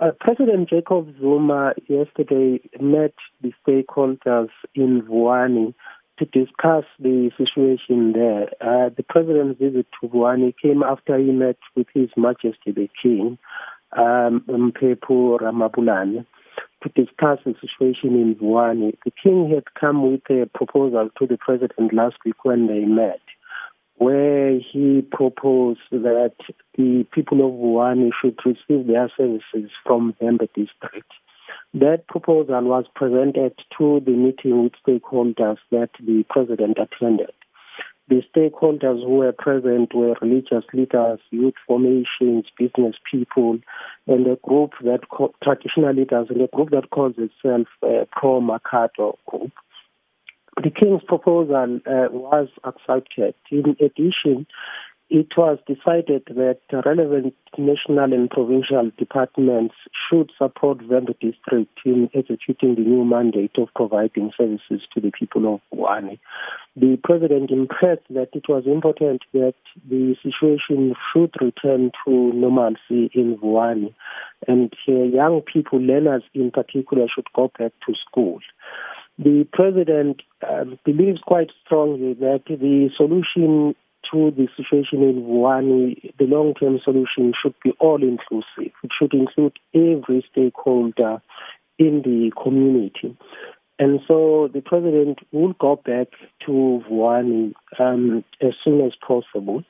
Uh, President Jacob Zuma yesterday met the stakeholders in Vuwani to discuss the situation there. Uh, the president's visit to Vuwani came after he met with His Majesty the King, um, Mphephu Ramabulani, to discuss the situation in Vuwani. The King had come with a proposal to the president last week when they met, where he proposed that the people of Vuwani should receive their services from Vhembe district. That proposal was presented to the meeting with stakeholders that the president attended. The stakeholders who were present were religious leaders, youth formations, business people, and a group that traditional leaders, and a group that calls itself uh, Pro Makhado Group. The King's proposal uh, was accepted. In addition, it was decided that relevant national and provincial departments should support Vhembe District in executing the new mandate of providing services to the people of Vuwani. The president impressed that it was important that the situation should return to normalcy in Vuwani and uh, young people, learners in particular, should go back to school. The president believes quite strongly that the solution to the situation in Vuwani, the long-term solution should be all-inclusive. It should include every stakeholder in the community. And so the president will go back to Vuwani um, as soon as possible,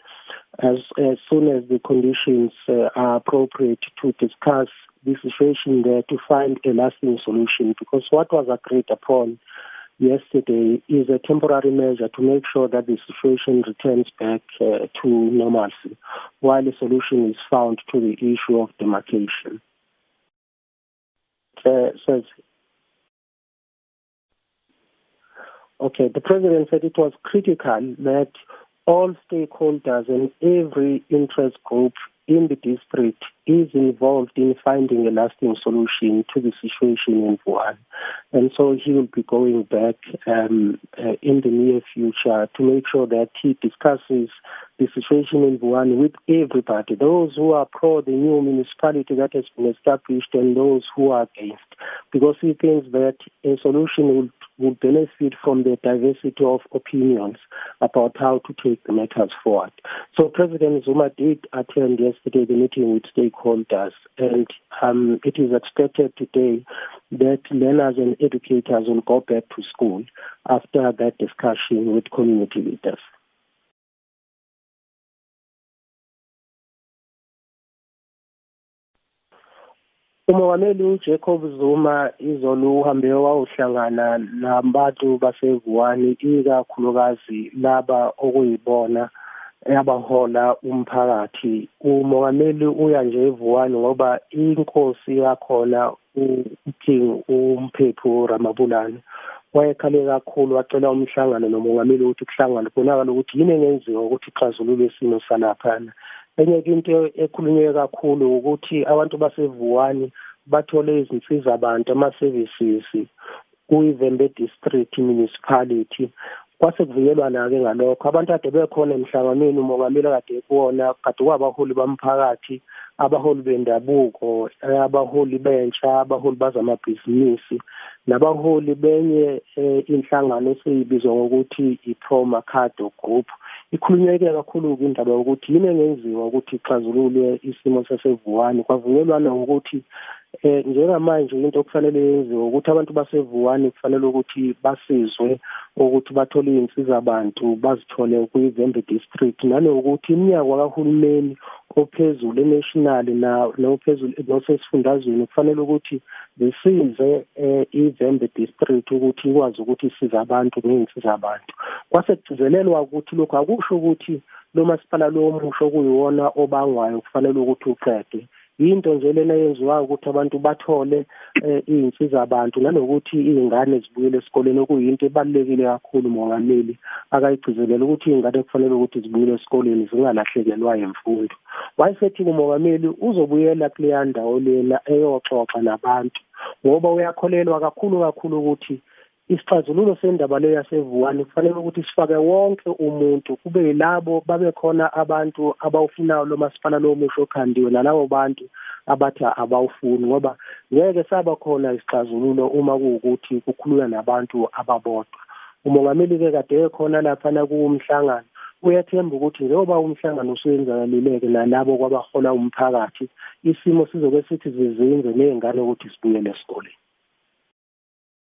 as, as soon as the conditions uh, are appropriate to discuss the situation there to find a lasting solution. Because what was agreed upon yesterday is a temporary measure to make sure that the situation returns back uh, to normalcy while a solution is found to the issue of demarcation. Uh, so okay, the president said it was critical that all stakeholders and every interest group in the district is involved in finding a lasting solution to the situation in Vuwani. And so he will be going back um, uh, in the near future to make sure that he discusses the situation in Vuwani with everybody, those who are pro the new municipality that has been established and those who are against, because he thinks that a solution will will benefit from the diversity of opinions about how to take the matters forward. So President Zuma did attend yesterday the meeting with stakeholders, and um, it is expected today that learners and educators will go back to school after that discussion with community leaders. Umongameli uJacob Zuma izolo uhambe wawuhlangana nabantu basevuwani ikakhulukazi laba okuyibona yabahola umphakathi. Umongameli uya nje evuwani ngoba inkosi yakhona uking umphephu Ramabulani wayekhale kakhulu wacela umhlangano nomongameli ukuthi kuhlangane kubonakala ukuthi yini engenziwa ukuthi ixazulule isimo salaphana enye into ekhulunywe kakhulu ukuthi abantu basevuwani bathole izinsiza abantu ama-services kuyi-Vhembe district municipality. Kwase kuvunyelwana-ke ngalokho. Abantu kade bekhona emhlanganweni umongameli kade kuwona kade kwabaholi bamphakathi abaholi bendabuko abaholi bentsha abaholi bazamabhizinisi nabaholi benye eh, inhlangano eseyibizwa ngokuthi i-Pro Mercado Group. Ikhulunyweke kakhulu-ke indaba yokuthi yini engenziwa ukuthi ixazululwe isimo sasevuwani. Kwavunyelwana ngokuthi eh njengamanje into okufanele yenziwe ukuthi abantu basevuwani kufanele ukuthi basizwe ukuthi bathole iy'nsiza abantu bazithole kwi-Vhembe district nanokuthi iminyango kahulumeni ophezulu enational nophezulu nosesifundazweni kufanele ukuthi besize eh, i-Vhembe district ukuthi ikwazi ukuthi isize abantu ngey'nsiza abantu. Kwase kugcizelelwa ukuthi lokhu akusho ukuthi lo masipala lo omusha okuyiwona obangwayo kufanele ukuthi uqedwe yinto nje lena yenziwayo ukuthi abantu bathole eh, iy'nsiza abantu nanokuthi iy'ngane zibuyele esikoleni okuyinto ebalulekile kakhulu mongameli. Akayigcizelela ukuthi iy'ngane kufanele ukuthi zibuyele esikoleni zingalahlekelwa yimfundo wayesethi umongameli uzobuyela kuleya ndawo lena eyoxoxa nabantu ngoba uyakholelwa kakhulu kakhulu ukuthi isixazululo sendaba leyo yasevuwani kufanele ukuthi sifake wonke umuntu kube yilabo babe khona abantu abawufunayo lo masipala lo musho okhandiwe nalabo bantu abathi abawufuni ngoba ngeke saba khona isixazululo uma kuwukuthi kukhulunywa nabantu ababodwa. Umongameli-ke kade ekhona laphana kuwumhlangano uyathemba ukuthi njengoba umhlangano usuyenzakalileke nalabo kwabahola umphakathi isimo sizobe sithi zizinze ney'ngane ukuthi sibuyele esikoleni.